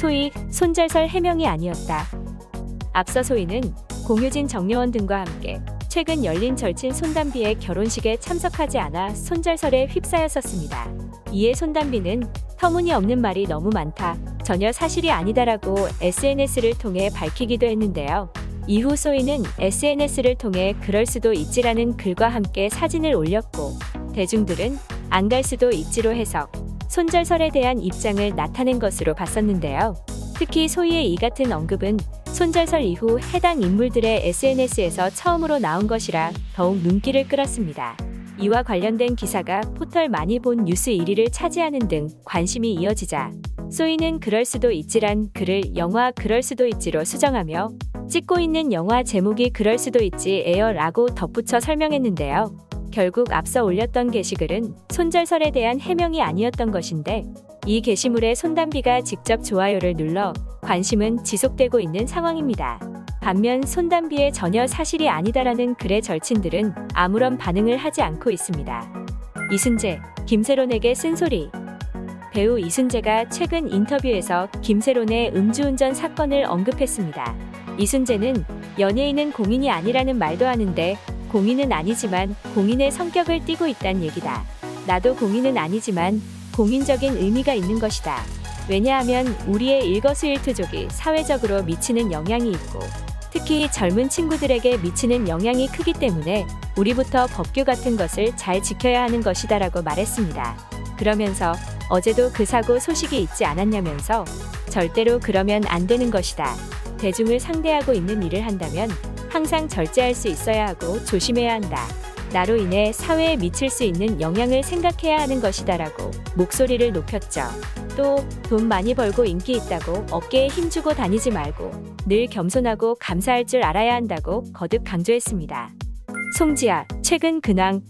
소위 손절설 해명이 아니었다. 앞서 소희는 공효진 정려원 등과 함께 최근 열린 절친 손담비의 결혼식에 참석하지 않아 손절설에 휩싸였었습니다. 이에 손담비는 터무니없는 말이 너무 많다. 전혀 사실이 아니다라고 SNS를 통해 밝히기도 했는데요. 이후 소희는 SNS를 통해 그럴 수도 있지라는 글과 함께 사진을 올렸고 대중들은 안 갈 수도 있지로 해석, 손절설에 대한 입장을 나타낸 것으로 봤었는데요. 특히 소희의 이 같은 언급은 손절설 이후 해당 인물들의 SNS에서 처음으로 나온 것이라 더욱 눈길을 끌었습니다. 이와 관련된 기사가 포털 많이 본 뉴스 1위를 차지하는 등 관심이 이어지자 소희는 그럴 수도 있지란 글을 영화 그럴 수도 있지로 수정하며 찍고 있는 영화 제목이 그럴 수도 있지 에어라고 덧붙여 설명했는데요. 결국 앞서 올렸던 게시글은 손절설에 대한 해명이 아니었던 것인데 이 게시물에 손담비가 직접 좋아요를 눌러 관심은 지속되고 있는 상황입니다. 반면 손담비의 전혀 사실이 아니다라는 글의 절친들은 아무런 반응을 하지 않고 있습니다. 이순재, 김세론에게 쓴소리 배우 이순재가 최근 인터뷰에서 김세론의 음주운전 사건을 언급했습니다. 이순재는 연예인은 공인이 아니라는 말도 하는데 공인은 아니지만 공인의 성격을 띠고 있단 얘기다. 나도 공인은 아니지만 공인적인 의미가 있는 것이다. 왜냐하면 우리의 일거수일투족이 사회적으로 미치는 영향이 있고 특히 젊은 친구들에게 미치는 영향이 크기 때문에 우리부터 법규 같은 것을 잘 지켜야 하는 것이다라고 말했습니다. 그러면서 어제도 그 사고 소식이 있지 않았냐면서 절대로 그러면 안 되는 것이다. 대중을 상대하고 있는 일을 한다면 항상 절제할 수 있어야 하고 조심해야 한다. 나로 인해 사회에 미칠 수 있는 영향을 생각해야 하는 것이다라고 목소리를 높였죠. 또 돈 많이 벌고 인기 있다고 어깨에 힘주고 다니지 말고 늘 겸손하고 감사할 줄 알아야 한다고 거듭 강조했습니다. 송지아, 최근 근황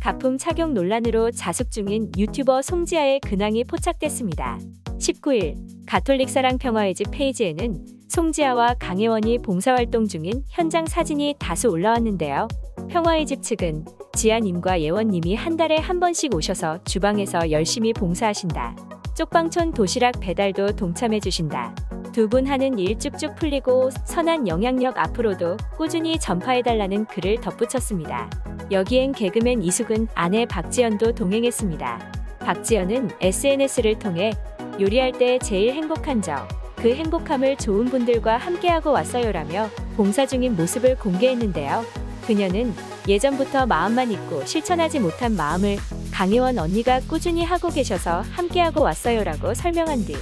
가품 착용 논란으로 자숙 중인 유튜버 송지아의 근황이 포착됐습니다. 19일 가톨릭 사랑 평화의 집 페이지에는 송지아와 강혜원이 봉사활동 중인 현장 사진이 다수 올라왔는데요. 평화의 집 측은 지아님과 예원님이 한 달에 한 번씩 오셔서 주방에서 열심히 봉사하신다. 쪽방촌 도시락 배달도 동참해주신다. 두 분 하는 일 쭉쭉 풀리고 선한 영향력 앞으로도 꾸준히 전파해달라는 글을 덧붙였습니다. 여기엔 개그맨 이숙은 아내 박지연도 동행했습니다. 박지연은 SNS를 통해 요리할 때 제일 행복한 점, 그 행복함을 좋은 분들과 함께하고 왔어요라며 봉사 중인 모습을 공개했는데요. 그녀는 예전부터 마음만 있고 실천하지 못한 마음을 강혜원 언니가 꾸준히 하고 계셔서 함께하고 왔어요라고 설명한 뒤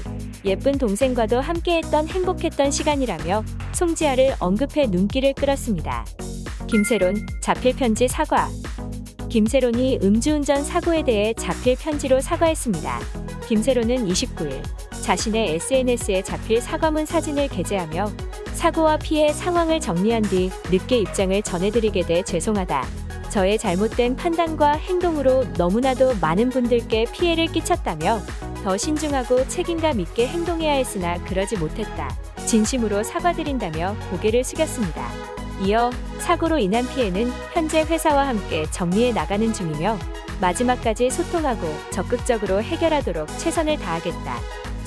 예쁜 동생과도 함께했던 행복했던 시간이라며 송지아를 언급해 눈길을 끌었습니다. 김세론 자필 편지 사과 김세론이 음주운전 사고에 대해 자필 편지로 사과했습니다. 김세론은 29일 자신의 SNS에 자필 사과문 사진을 게재하며 사고와 피해 상황을 정리한 뒤 늦게 입장을 전해드리게 돼 죄송하다. 저의 잘못된 판단과 행동으로 너무나도 많은 분들께 피해를 끼쳤다며 더 신중하고 책임감 있게 행동해야 했으나 그러지 못했다. 진심으로 사과드린다며 고개를 숙였습니다. 이어 사고로 인한 피해는 현재 회사와 함께 정리해 나가는 중이며 마지막까지 소통하고 적극적으로 해결하도록 최선을 다하겠다.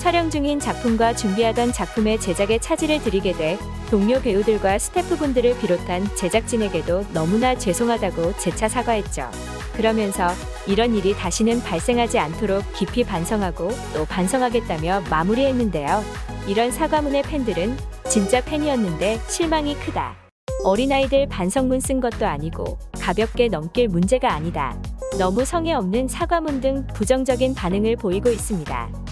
촬영 중인 작품과 준비하던 작품의 제작에 차질을 드리게 돼 동료 배우들과 스태프분들을 비롯한 제작진에게도 너무나 죄송하다고 재차 사과했죠. 그러면서 이런 일이 다시는 발생하지 않도록 깊이 반성하고 또 반성하겠다며 마무리했는데요. 이런 사과문의 팬들은 진짜 팬이었는데 실망이 크다. 어린아이들 반성문 쓴 것도 아니고 가볍게 넘길 문제가 아니다. 너무 성의 없는 사과문 등 부정적인 반응을 보이고 있습니다.